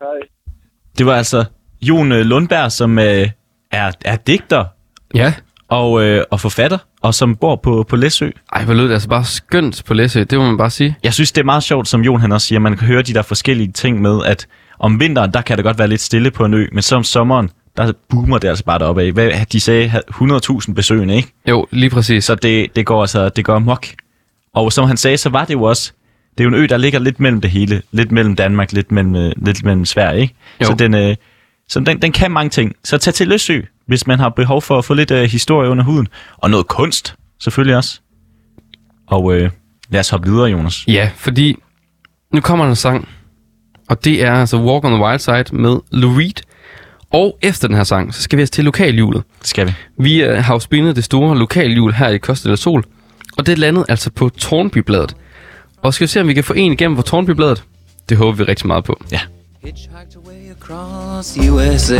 Hej. Det var altså Jon øh, Lundberg, som øh, er, er digter ja. og, øh, og forfatter, og som bor på, på Læsø. Ej, hvor lød det altså bare skønt på Læsø, det må man bare sige. Jeg synes, det er meget sjovt, som Jon han også siger, man kan høre de der forskellige ting med, at om vinteren, der kan det godt være lidt stille på en ø, men så om sommeren, der boomer det altså bare deroppe af. Hvad, de sagde 100.000 besøgende, ikke? Jo, lige præcis. Så det, det går altså, det går mok. Og som han sagde, så var det jo også, det er jo en ø, der ligger lidt mellem det hele. Lidt mellem Danmark, lidt mellem, øh, lidt mellem Sverige, ikke? Jo. Så, den, øh, så den, den kan mange ting. Så tag til Løsø, hvis man har behov for at få lidt øh, historie under huden. Og noget kunst, selvfølgelig også. Og øh, lad os hoppe videre, Jonas. Ja, fordi nu kommer der en sang, og det er altså Walk on the Wild Side med Lou Reed. Og efter den her sang, så skal vi altså til lokalhjulet. Det skal vi. Vi øh, har jo spillet det store lokalhjul her i Costa del Sol, og det landede altså på Tornbybladet. Og skal vi se, om vi kan få en igennem på Tornbybladet? Det håber vi rigtig meget på. Hitchhiked away across USA.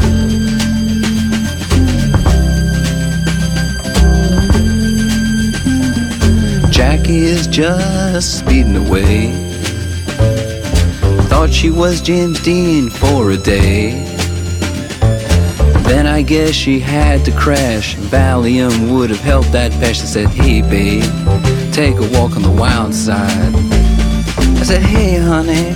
Jackie is just speeding away. Thought she was James Dean for a day. Then I guess she had to crash. Valium would have helped that. I said, hey babe, take a walk on the wild side. I said, hey honey,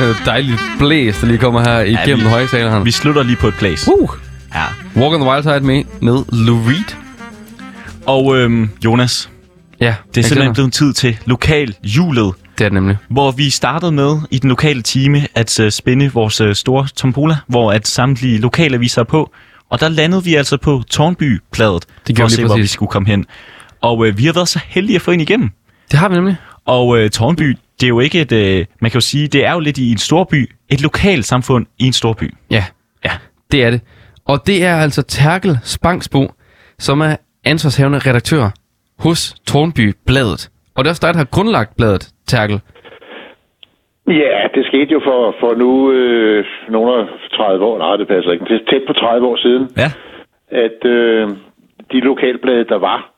dejligt blæs, der lige kommer her igennem vi- højtaleren. Vi slutter lige på et place. Uh. Ja. Walk on the Wild Side med, med Lou Reed. Og øhm, Jonas, Ja, det er simpelthen blevet tid til lokal julet. Det er det nemlig. hvor vi startede med i den lokale time at uh, spænde vores uh, store tombola, hvor at samtlige lokalaviser er på. Og der landede vi altså på Tornby-pladet, Det for at se, hvor vi skulle komme hen. Og uh, vi har været så heldige at få en igennem. Det har vi nemlig. Og uh, Tornby, det er jo ikke et, uh, man kan jo sige, det er jo lidt i en storby, et lokalt samfund i en storby. Ja, Ja. det er det. Og det er altså Terkel Spangsbo, som er ansvarshavende redaktør hos Tornby Bladet. Og det er også dig, der har grundlagt bladet, Terkel. Ja, det skete jo for, for nu øh, nogle af 30 år, nej det passer ikke, det er tæt på 30 år siden, Ja. at øh, de lokalblade, der var,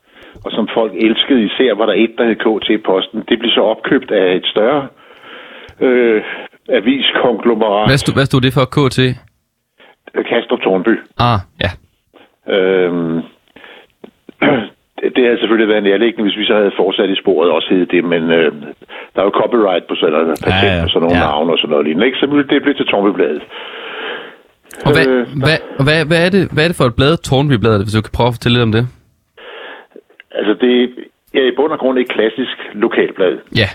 og som folk elskede, især var der et, der hed KT-posten, det blev så opkøbt af et større øh, aviskonglomerat, Hvad stod, hvad stod det for, KT? Kastrup Tornby. Ah, ja. Øhm, det, havde selvfølgelig været nærliggende, hvis vi så havde fortsat i sporet også hed det, men øh, der er jo copyright på sådan noget, patent Ja, ja. på sådan nogle Ja. navne og sådan noget lignende. Ikke? Så det blev til Tornbybladet. Og hvad, Øh, hvad, og hvad, hvad, er det, hvad er det for et blad, Tornby Bladet, hvis du kan prøve at fortælle lidt om det? Altså, det er i bund og grund et klassisk lokalblad, Ja.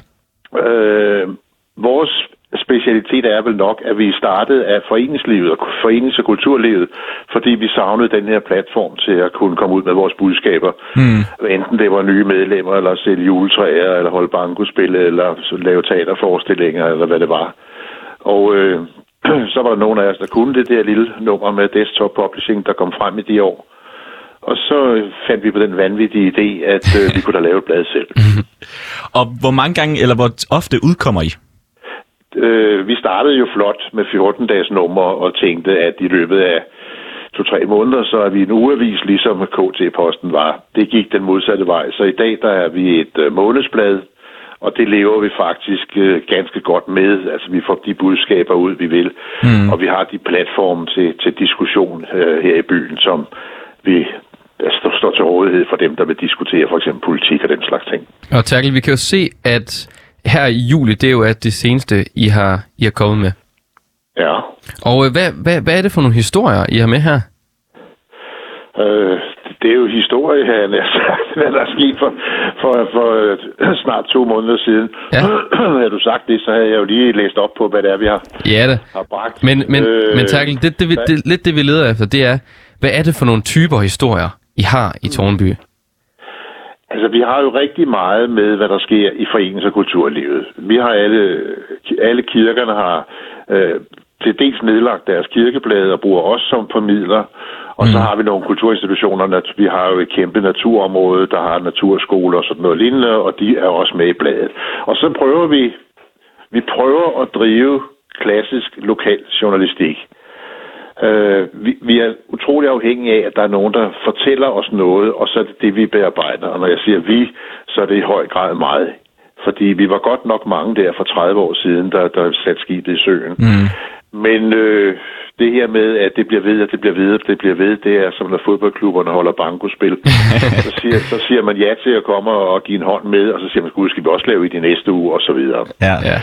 øh, vores specialitet er vel nok, at vi startede af foreningslivet og forenings- og kulturlivet, fordi vi savnede den her platform til at kunne komme ud med vores budskaber. Mm. Enten det var nye medlemmer, eller sælge juletræer, eller holde bankospil, eller lave teaterforestillinger, eller hvad det var. Og øh, så var der nogen af os, der kunne det der lille nummer med desktop publishing, der kom frem i de år. Og så fandt vi på den vanvittige idé, at øh, vi kunne da lave et blad selv. Og hvor mange gange, eller hvor ofte udkommer I? øh, vi startede jo flot med 14-dages nummer og tænkte, at i løbet af to-tre måneder, så er vi en ugeavis, ligesom KT-posten var. Det gik den modsatte vej. Så i dag, der er vi et øh, månedsblad, og det lever vi faktisk øh, ganske godt med. Altså, vi får de budskaber ud, vi vil. Mm. Og vi har de platforme til, til diskussion øh, her i byen, som vi der står, til rådighed for dem, der vil diskutere for eksempel politik og den slags ting. Og Terkel, vi kan jo se, at her i juli, det er jo at det seneste, I har, I har kommet med. Ja. Og øh, hvad, hvad, hvad er det for nogle historier, I har med her? Øh, det er jo historie, her, hvad der er sket for, for, for øh, snart to måneder siden. Ja. havde du sagt det, så havde jeg jo lige læst op på, hvad det er, vi har, Ja da. har bragt. Men, men, øh, men Terkel, det, det, hvad- det, lidt det vi leder efter, det er, hvad er det for nogle typer historier, I har i Tornby? Altså, vi har jo rigtig meget med, hvad der sker i forenings- og kulturlivet. Vi har alle, alle kirkerne har øh, til dels nedlagt deres kirkeblade og bruger os som formidler. Og så har vi nogle kulturinstitutioner. Vi har jo et kæmpe naturområde, der har naturskoler og sådan noget lignende, og de er også med i bladet. Og så prøver vi, vi prøver at drive klassisk lokal journalistik. Øh, vi, vi er utrolig afhængige af, at der er nogen, der fortæller os noget, og så er det det, vi bearbejder. Og når jeg siger vi, så er det i høj grad meget. Fordi vi var godt nok mange der for 30 år siden, der, der satte skibet i søen. Mm. Men øh, det her med, at det bliver ved, at det bliver ved, at det bliver ved, det er som når fodboldklubberne holder bankospil. så, siger, så siger man ja til at komme og give en hånd med, og så siger man, gud, skal vi også lave i de næste uge, og så videre. Ja. Ja.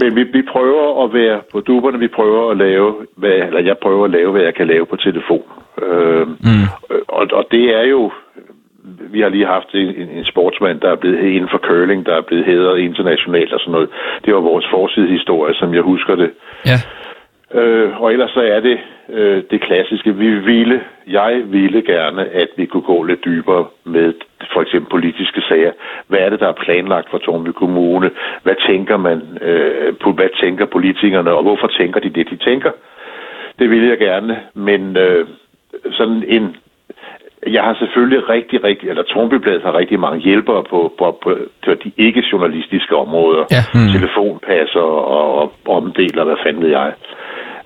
Men vi, vi prøver at være på duberne, vi prøver at lave, hvad, eller jeg prøver at lave, hvad jeg kan lave på telefon. Øh, mm. og, og det er jo, vi har lige haft en, en, en sportsmand, der er blevet inden for curling, der er blevet hædret internationalt og sådan noget. Det var vores forsidehistorie, som jeg husker det. Ja. Øh, og ellers så er det øh, det klassiske. Vi ville, jeg ville gerne, at vi kunne gå lidt dybere med for eksempel politiske sager. Hvad er det, der er planlagt for Tornby Kommune? Hvad tænker man? Øh, på, hvad tænker politikerne, og hvorfor tænker de det, de tænker? Det vil jeg gerne, men øh, sådan en... Jeg har selvfølgelig rigtig, rigtig, eller Tornbybladet har rigtig mange hjælpere på, på, på, på de ikke-journalistiske områder. Ja. Mm. Telefonpasser og, og omdeler, hvad fanden ved jeg.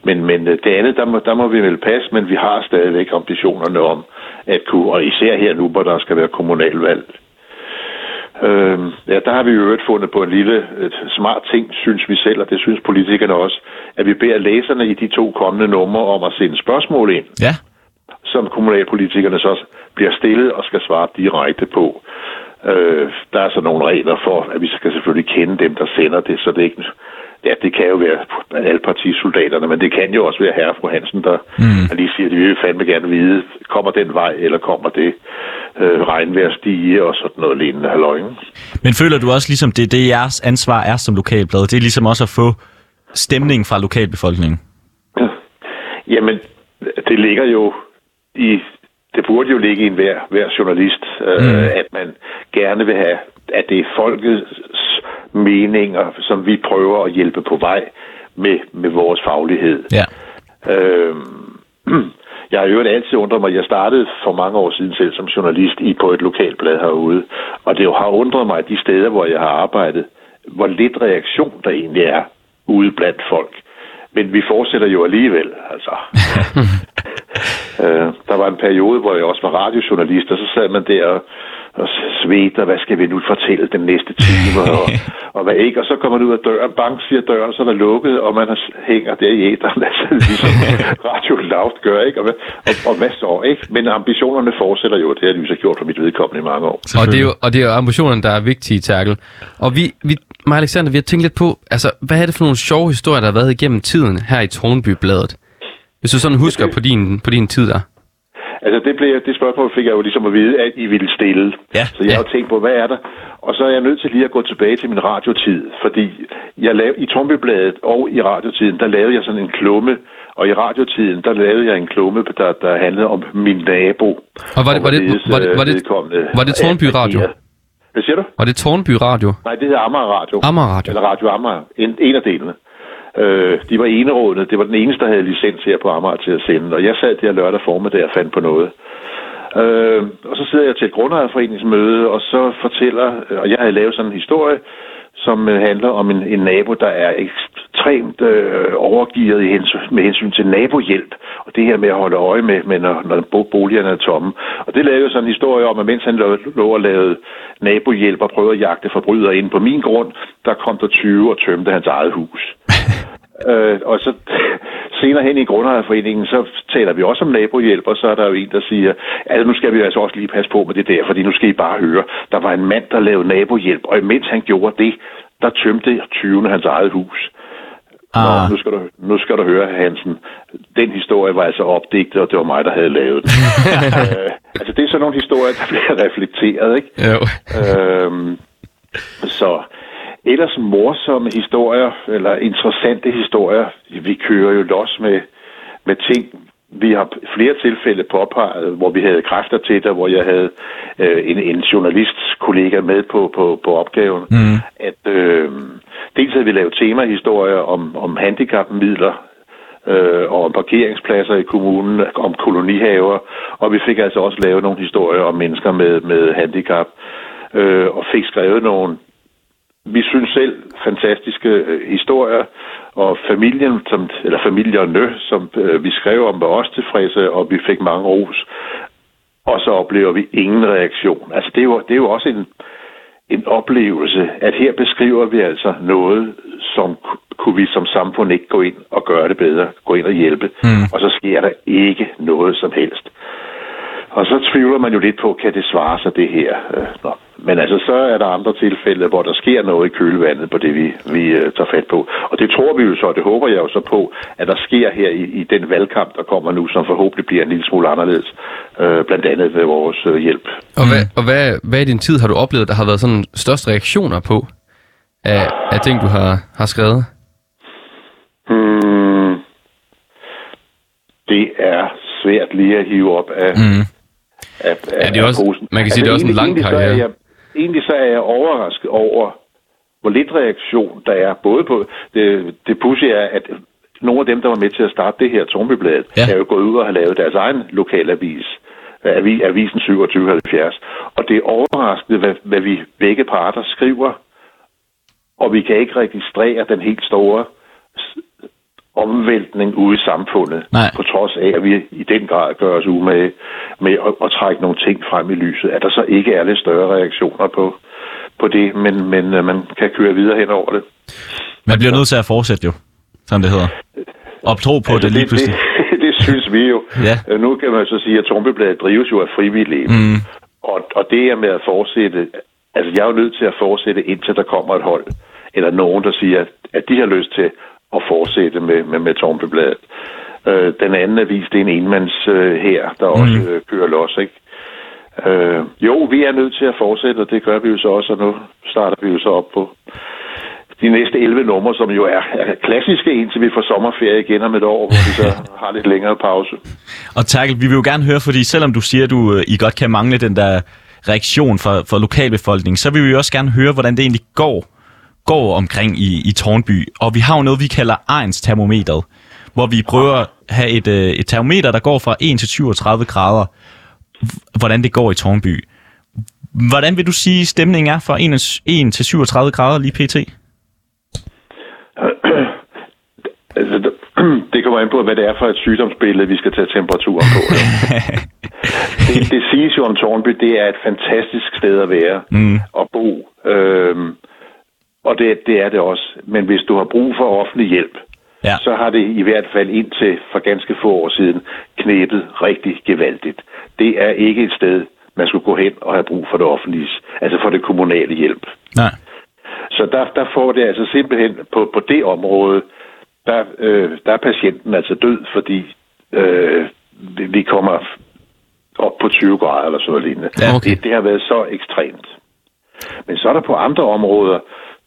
Men, men øh, det andet, der må, der må vi vel passe, men vi har stadigvæk ambitionerne om at kunne, og især her nu, hvor der skal være kommunalvalg. Øhm, ja, der har vi jo øvrigt fundet på en lille et smart ting, synes vi selv, og det synes politikerne også, at vi beder læserne i de to kommende numre om at sende spørgsmål ind, Ja. som kommunalpolitikerne så bliver stillet og skal svare direkte på. Øh, der er så nogle regler for, at vi skal selvfølgelig kende dem, der sender det, så det ikke... Ja, det kan jo være alle partisoldaterne, men det kan jo også være herre og fru Hansen, der, mm. der lige siger, at de vil fandme gerne vide, kommer den vej, eller kommer det øh, regnvejr stige, og sådan noget lignende halløjne. Men føler du også ligesom, det det, jeres ansvar er som lokalblad? Det er ligesom også at få stemning fra lokalbefolkningen. Jamen, det ligger jo i... Det burde jo ligge i en hver, journalist, øh, mm. at man gerne vil have, at det er folkets meninger, som vi prøver at hjælpe på vej med, med vores faglighed. Ja. Øh, jeg har jo altid undret mig, jeg startede for mange år siden selv som journalist i på et lokalblad herude, og det har undret mig de steder, hvor jeg har arbejdet, hvor lidt reaktion der egentlig er ude blandt folk. Men vi fortsætter jo alligevel, altså. øh, der var en periode, hvor jeg også var radiojournalist, og så sad man der og, og svedte, hvad skal vi nu fortælle den næste time, og, og hvad ikke. Og så kommer man ud af døren, bank siger døren, så er der lukket, og man hænger der i æderen, altså ligesom Radio Loud gør, ikke? Og, hvad- og, og hvad så, ikke? Men ambitionerne fortsætter jo, det har så gjort for mit vedkommende i mange år. Og det, er jo, og det er jo ambitionerne, der er vigtige, Terkel. Og vi, vi, mig og Alexander, vi har tænkt lidt på, altså, hvad er det for nogle sjove historier, der har været igennem tiden her i Tornby-bladet? Hvis du sådan husker på din, på din tid der. Altså, det, blev, det spørgsmål fik jeg jo ligesom at vide, at I ville stille. Ja, Så jeg har jo tænkt på, hvad er der? Og så er jeg nødt til lige at gå tilbage til min radiotid, fordi jeg lav, i Tombebladet og i radiotiden, der lavede jeg sådan en klumme, og i radiotiden, der lavede jeg en klumme, der, der handlede om min nabo. Og var det, var det, var det, var øh, det, vedkommende var det Tårnby Radio? Hvad siger du? Var det Tårnby Radio? Nej, det hedder Amager Radio. Amager Radio. Eller Radio Amager. En, en af delene. Øh, de var enerådende. Det var den eneste, der havde licens her på Amager til at sende. Og jeg sad der lørdag formiddag og fandt på noget. Øh, og så sidder jeg til et grundejerforeningsmøde, og så fortæller, og jeg havde lavet sådan en historie, som øh, handler om en, en nabo, der er ekstremt øh, overgivet i hensyn, med hensyn til nabohjælp. Og det her med at holde øje med, med når, når boligerne er tomme. Og det lavede jo sådan en historie om, at mens han lå, lå og lavede nabohjælp og prøvede at jagte forbrydere ind på min grund, der kom der 20 og tømte hans eget hus. Øh, og så senere hen i grundejerforeningen, så taler vi også om nabohjælp, og så er der jo en, der siger, altså nu skal vi altså også lige passe på med det der, fordi nu skal I bare høre, der var en mand, der lavede nabohjælp, og imens han gjorde det, der tømte 20. hans eget hus. Ah. Nå, nu skal, du, nu skal du høre, Hansen. Den historie var altså opdigtet, og det var mig, der havde lavet den. øh, altså, det er sådan nogle historier, der bliver reflekteret, ikke? Jo. Øhm, så ellers morsomme historier, eller interessante historier. Vi kører jo los med, med ting. Vi har flere tilfælde påpeget, hvor vi havde kræfter til det, hvor jeg havde øh, en, en journalistkollega med på, på, på opgaven. Mm. At øh, dels havde vi lavet temahistorier om, om handicapmidler, øh, og om parkeringspladser i kommunen, om kolonihaver, og vi fik altså også lavet nogle historier om mennesker med, med handicap, øh, og fik skrevet nogle, vi synes selv, fantastiske øh, historier, og familien, som, eller familierne, som øh, vi skrev om, var også tilfredse, og vi fik mange ros. Og så oplever vi ingen reaktion. Altså det er jo, det er jo også en, en oplevelse, at her beskriver vi altså noget, som ku- kunne vi som samfund ikke gå ind og gøre det bedre, gå ind og hjælpe, mm. og så sker der ikke noget som helst. Og så tvivler man jo lidt på, kan det svare sig det her? Øh, Nå. Men altså, så er der andre tilfælde, hvor der sker noget i kølevandet på det, vi, vi uh, tager fat på. Og det tror vi jo så, og det håber jeg jo så på, at der sker her i, i den valgkamp, der kommer nu, som forhåbentlig bliver en lille smule anderledes, uh, blandt andet ved vores uh, hjælp. Og, hvad, og hvad, hvad i din tid har du oplevet, der har været sådan størst reaktioner på af, af ting, du har, har skrevet? Hmm. Det er svært lige at hive op af, Mm. Af, Ja, det er af også- posen. man kan sige, det er også en lang er karriere. Jeg, egentlig så er jeg overrasket over, hvor lidt reaktion der er. Både på det, det pussy er, at nogle af dem, der var med til at starte det her Tornbybladet, Ja. er jo gået ud og har lavet deres egen lokalavis. Avi, avisen 2770. Og det er overraskende, hvad, hvad vi begge parter skriver, og vi kan ikke registrere den helt store omvæltning ude i samfundet, Nej. på trods af, at vi i den grad gør os umage med at, at trække nogle ting frem i lyset, at der så ikke er lidt større reaktioner på, på det, men, men uh, man kan køre videre hen over det. Man bliver nødt til at fortsætte jo, som det hedder. Og tro på altså, det lige pludselig. Det, det synes vi jo. Ja. Øh, Nu kan man så sige, at Tornbybladet drives jo af frivillige. Mm. Og, og det er med at fortsætte, altså jeg er jo nødt til at fortsætte, indtil der kommer et hold, eller nogen, der siger, at, at de har lyst til at fortsætte med, med, med Tornbybladet. Øh, den anden avis, det er en enmands øh, her, der mm. også øh, kører los, ikke? Øh, jo, vi er nødt til at fortsætte, og det gør vi jo så også, og nu starter vi jo så op på de næste 11 numre, som jo er, er klassiske, indtil vi får sommerferie igen om et år, hvor vi så har lidt længere pause. Og Terkel, vi vil jo gerne høre, fordi selvom du siger, at du, øh, I godt kan mangle den der reaktion fra, fra lokalbefolkningen, så vil vi jo også gerne høre, hvordan det egentlig går, går omkring i, i Tornby. Og vi har jo noget, vi kalder Ejns termometeret, hvor vi prøver at have et, øh, et termometer, der går fra 1 til 37 grader, hvordan det går i Tornby. Hvordan vil du sige, stemningen er fra 1, 1 til 37 grader lige pt? Altså, det- kommer an på, hvad det er for et sygdomsbillede, vi skal tage temperaturen på. det, det siges jo om Tornby, det er et fantastisk sted at være mm. og bo. Øhm, og det, det er det også. Men hvis du har brug for offentlig hjælp, Ja. så har det i hvert fald indtil for ganske få år siden knæbet rigtig gevaldigt. Det er ikke et sted, man skulle gå hen og have brug for det offentlige, altså for det kommunale hjælp. Nej. Så der, der får det altså simpelthen på, på det område, der, øh, der er patienten altså død, fordi øh, vi- kommer 25 grader eller sådan noget lignende. Ja, okay. det, det har været så ekstremt. Men så er der på andre områder,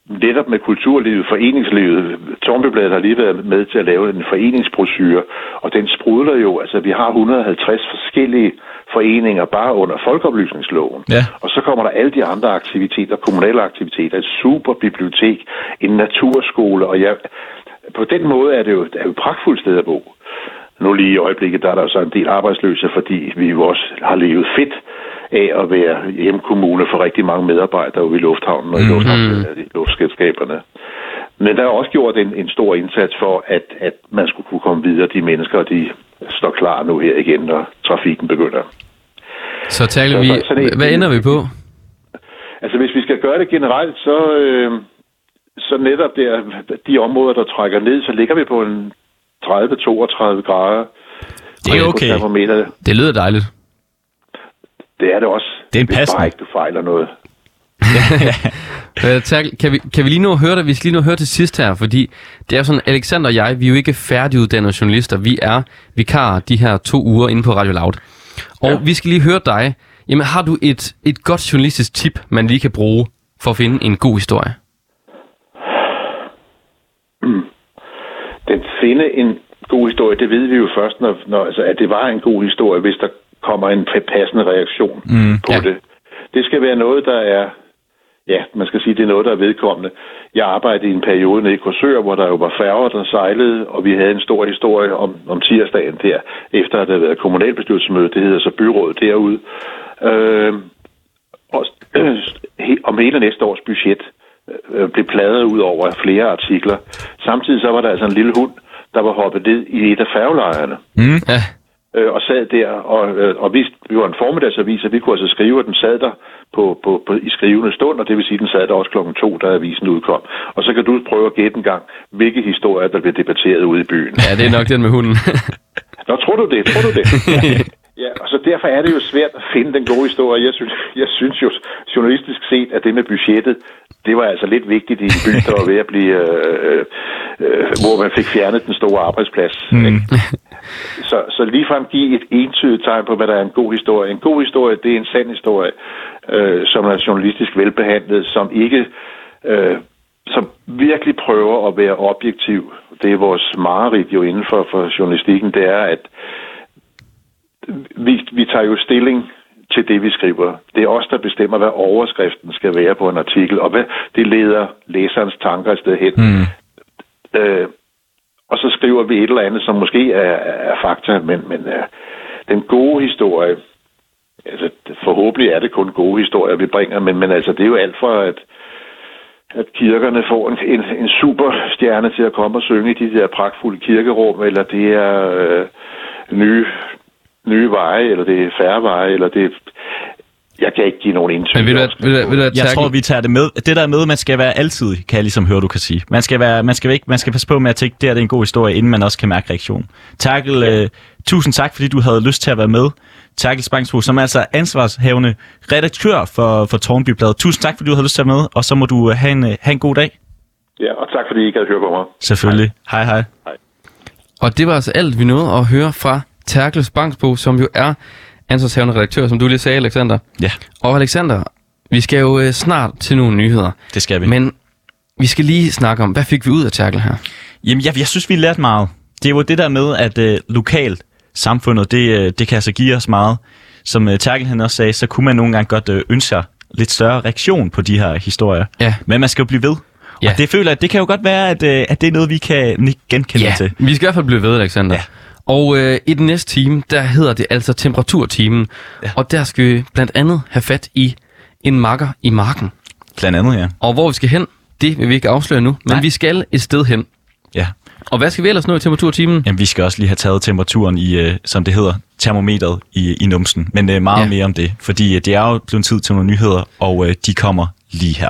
netop med kulturlivet, foreningslivet. Tornbybladet har lige været med til at lave en foreningsbrochure, og den sprudler jo. Altså, vi har 150 forskellige foreninger bare under folkeoplysningsloven. Ja. Og så kommer der alle de andre aktiviteter, kommunale aktiviteter, et super bibliotek, en naturskole, og ja, på den måde er det jo, er jo et pragtfuldt sted at bo. Nu lige i øjeblikket, der er der så en del arbejdsløse, fordi vi jo også har levet fedt af at være hjemkommune for rigtig mange medarbejdere ude i lufthavnen og i i luftskabskaberne. Men der er også gjort en, en stor indsats for, at, at man skulle kunne komme videre. De mennesker, de står klar nu her igen, når trafikken begynder. Så taler vi... så- så det- Hvad ender vi på? Altså hvis vi skal gøre det generelt, så, øh, så netop der, de områder, der trækker ned, så ligger vi på en 30-32 grader. Det er okay. termometeret. Det lyder dejligt. Det er det også. Det er en passende. bare ikke du fejler noget. Øh, Terkel, kan, vi, kan vi lige at høre det? Vi skal lige at høre til sidst her, fordi det er sådan, Alexander og jeg, vi er jo ikke færdiguddannede journalister. Vi er vikarer de her to uger inde på Radio Loud. Og ja. vi skal lige høre dig. Jamen, har du et, et godt journalistisk tip, man lige kan bruge for at finde en god historie? Den finde en god historie, det ved vi jo først, når, når altså, at det var en god historie, hvis der kommer en passende reaktion mm, på ja. det. Det skal være noget, der er, ja, man skal sige, det er noget, der er vedkommende. Jeg arbejdede i en periode nede i Korsør, hvor der jo var færger, der sejlede, og vi havde en stor historie om, om tirsdagen der, efter at der havde været kommunalbestyrelsesmøde, det hedder så byrådet derude, øh, og, øh, om hele næste års budget blev pladret ud over flere artikler. Samtidig så var der altså en lille hund, der var hoppet ned i et af færgelejrene Ja, øh, og sad der, og, øh, og vi, vi var en formiddagsavis, og vi kunne altså skrive, at den sad der på, på, på, i skrivende stund, og det vil sige, at den sad der også klokken to, da avisen udkom. Og så kan du prøve at gætte en gang, hvilke historier, der bliver debatteret ude i byen. ja det er nok den med hunden. Nå, tror du det? Tror du det? ja, og så derfor er det jo svært at finde den gode historie. Jeg synes, jeg synes jo journalistisk set, at det med budgettet, det var altså lidt vigtigt i en by, der var ved at blive, øh, øh, hvor man fik fjernet den store arbejdsplads. Mm. Så, så ligefrem give et entydigt tegn på, hvad der er en god historie. En god historie, det er en sand historie, øh, som er journalistisk velbehandlet, som ikke... Øh, som virkelig prøver at være objektiv. Det er vores mareridt jo inden for, for journalistikken, det er, at vi, vi tager jo stilling til det, vi skriver. Det er os, der bestemmer, hvad overskriften skal være på en artikel, og hvad det leder læserens tanker et sted hen. Mm. Øh, og så skriver vi et eller andet, som måske er, er fakta, men, men uh, den gode historie, altså forhåbentlig er det kun gode historier, vi bringer, men, men altså det er jo alt for, at, at kirkerne får en, en, en superstjerne til at komme og synge i de der pragtfulde kirkerum, eller det er øh, nye, nye veje, eller det er færre veje, eller det er... Jeg kan ikke give nogen indtryk. Men ved du, ved du, ved du, Jeg tror, vi tager det med. Det der med, man skal være altid, kan jeg ligesom høre, du kan sige. Man skal, være, man skal, ikke, man skal passe på med at tænke, det er en god historie, inden man også kan mærke reaktion. Terkel, ja. øh, tusind tak, fordi du havde lyst til at være med. Terkel Spangsbo, som er altså ansvarshavende redaktør for, for Tornbybladet. Tusind tak, fordi du havde lyst til at være med, og så må du øh, have en, øh, have en god dag. Ja, og tak fordi I ikke havde hørt på mig. Selvfølgelig. Hej, hej. Og det var altså alt, vi nåede at høre fra Terkel Spangsbo, som jo er ansvarshavende redaktør, som du lige sagde, Alexander. Ja, Og Alexander, vi skal jo øh, snart til nogle nyheder. det skal vi. Men vi skal lige snakke om, hvad fik vi ud af Terkel her? Jamen, jeg, jeg synes, vi lærte meget. Det er jo det der med, at øh, lokalt samfundet, det, øh, det kan altså give os meget. Som øh, Terkel han også sagde, så kunne man nogle gange godt øh, ønske sig lidt større reaktion på de her historier. Ja. Men man skal jo blive ved. Ja. Og det føler jeg, det kan jo godt være, at, øh, at det er noget, vi kan genkende til. vi skal i hvert fald blive ved, Alexander. Ja. Og øh, i den næste time, der hedder det altså temperaturtimen. Ja. Og der skal vi blandt andet have fat i en makker i marken. Blandt andet, ja. Og hvor vi skal hen, det vil vi ikke afsløre nu. Men Nej. vi skal et sted hen. ja. Og hvad skal vi ellers nå i temperaturtimen? Jamen, vi skal også lige have taget temperaturen i, øh, som det hedder, termometeret i, i numsen. Men øh, meget ja. mere om det, fordi øh, det er jo blevet tid til nogle nyheder, og øh, de kommer lige her.